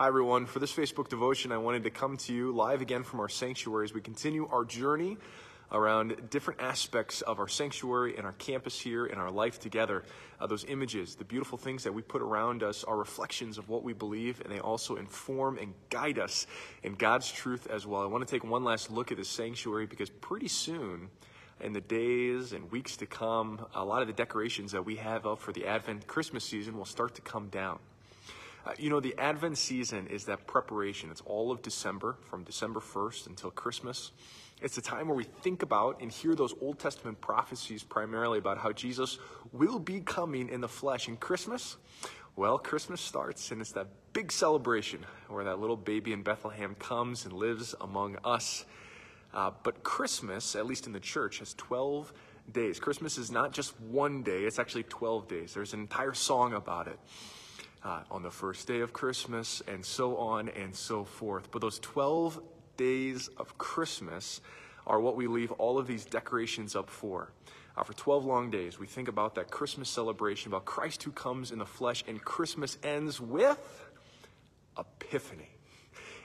Hi, everyone. For this Facebook devotion, I wanted to come to you live again from our sanctuary as we continue our journey around different aspects of our sanctuary and our campus here and our life together. Uh, those images, the beautiful things that we put around us, are reflections of what we believe, and they also inform and guide us in God's truth as well. I want to take one last look at the sanctuary because pretty soon, in the days and weeks to come, a lot of the decorations that we have up for the Advent Christmas season will start to come down. Uh, you know, the Advent season is that preparation. It's all of December, from December 1st until Christmas. It's a time where we think about and hear those Old Testament prophecies primarily about how Jesus will be coming in the flesh. And Christmas, well, Christmas starts, and it's that big celebration where that little baby in Bethlehem comes and lives among us. Uh, but Christmas, at least in the church, has 12 days. Christmas is not just one day, it's actually 12 days. There's an entire song about it uh, on the first day of Christmas, and so on and so forth. But those 12 days of Christmas are what we leave all of these decorations up for. Uh, for 12 long days, we think about that Christmas celebration, about Christ who comes in the flesh, and Christmas ends with Epiphany.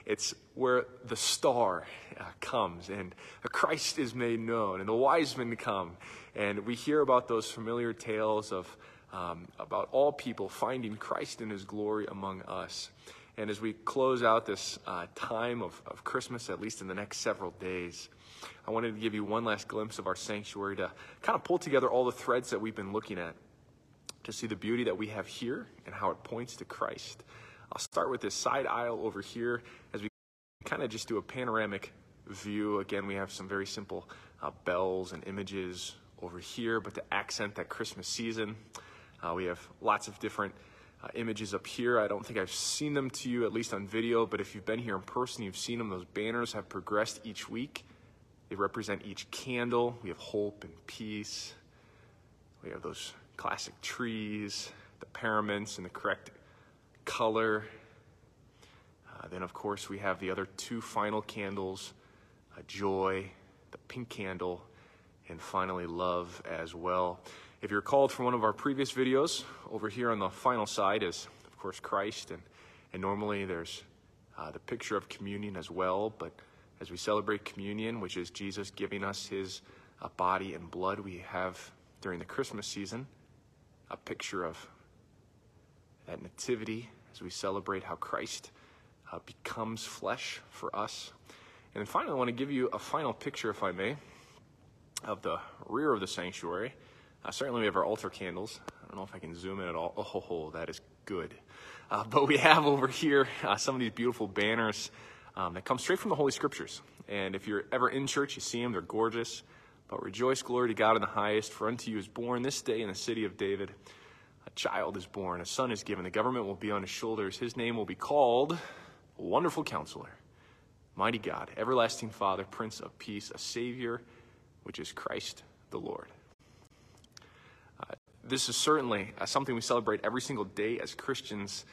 It's where the star uh, comes and Christ is made known, and the wise men come, and we hear about those familiar tales of um, about all people finding Christ in his glory among us. And as we close out this uh, time of, of Christmas, at least in the next several days, I wanted to give you one last glimpse of our sanctuary to kind of pull together all the threads that we've been looking at to see the beauty that we have here and how it points to Christ. I'll start with this side aisle over here as we kind of just do a panoramic view. Again, we have some very simple uh, bells and images over here, but to accent that Christmas season, uh, we have lots of different uh, images up here. I don't think I've seen them to you, at least on video, but if you've been here in person, you've seen them. Those banners have progressed each week. They represent each candle. We have hope and peace. We have those classic trees, the paraments in the correct color. Uh, then, of course, we have the other two final candles uh, joy, the pink candle, and finally, love as well. If you recalled from one of our previous videos, over here on the final side is, of course, Christ, and, and normally there's uh, the picture of communion as well. But as we celebrate communion, which is Jesus giving us his uh, body and blood, we have during the Christmas season a picture of that nativity as we celebrate how Christ uh, becomes flesh for us. And finally, I want to give you a final picture, if I may, of the rear of the sanctuary. Uh, certainly, we have our altar candles. I don't know if I can zoom in at all. Oh, that is good. Uh, but we have over here uh, some of these beautiful banners um, that come straight from the Holy Scriptures. And if you're ever in church, you see them, they're gorgeous. But rejoice, glory to God in the highest, for unto you is born this day in the city of David a child is born, a son is given, the government will be on his shoulders. His name will be called Wonderful Counselor, Mighty God, Everlasting Father, Prince of Peace, a Savior, which is Christ the Lord this is certainly uh, something we celebrate every single day as Christians.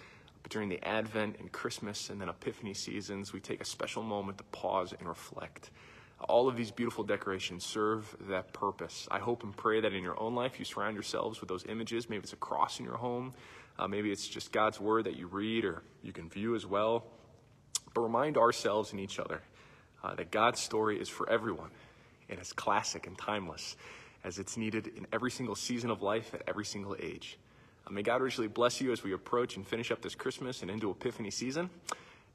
But during the Advent and Christmas and then Epiphany seasons, we take a special moment to pause and reflect. All of these beautiful decorations serve that purpose. I hope and pray that in your own life you surround yourselves with those images. Maybe it's a cross in your home. Uh, maybe it's just God's word that you read or you can view as well. But remind ourselves and each other uh, that God's story is for everyone and it's classic and timeless as it's needed in every single season of life at every single age. Uh, may God richly bless you as we approach and finish up this Christmas and into Epiphany season.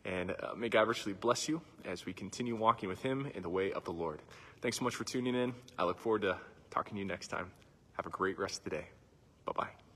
And uh, may God richly bless you as we continue walking with Him in the way of the Lord. Thanks so much for tuning in. I look forward to talking to you next time. Have a great rest of the day. Bye bye.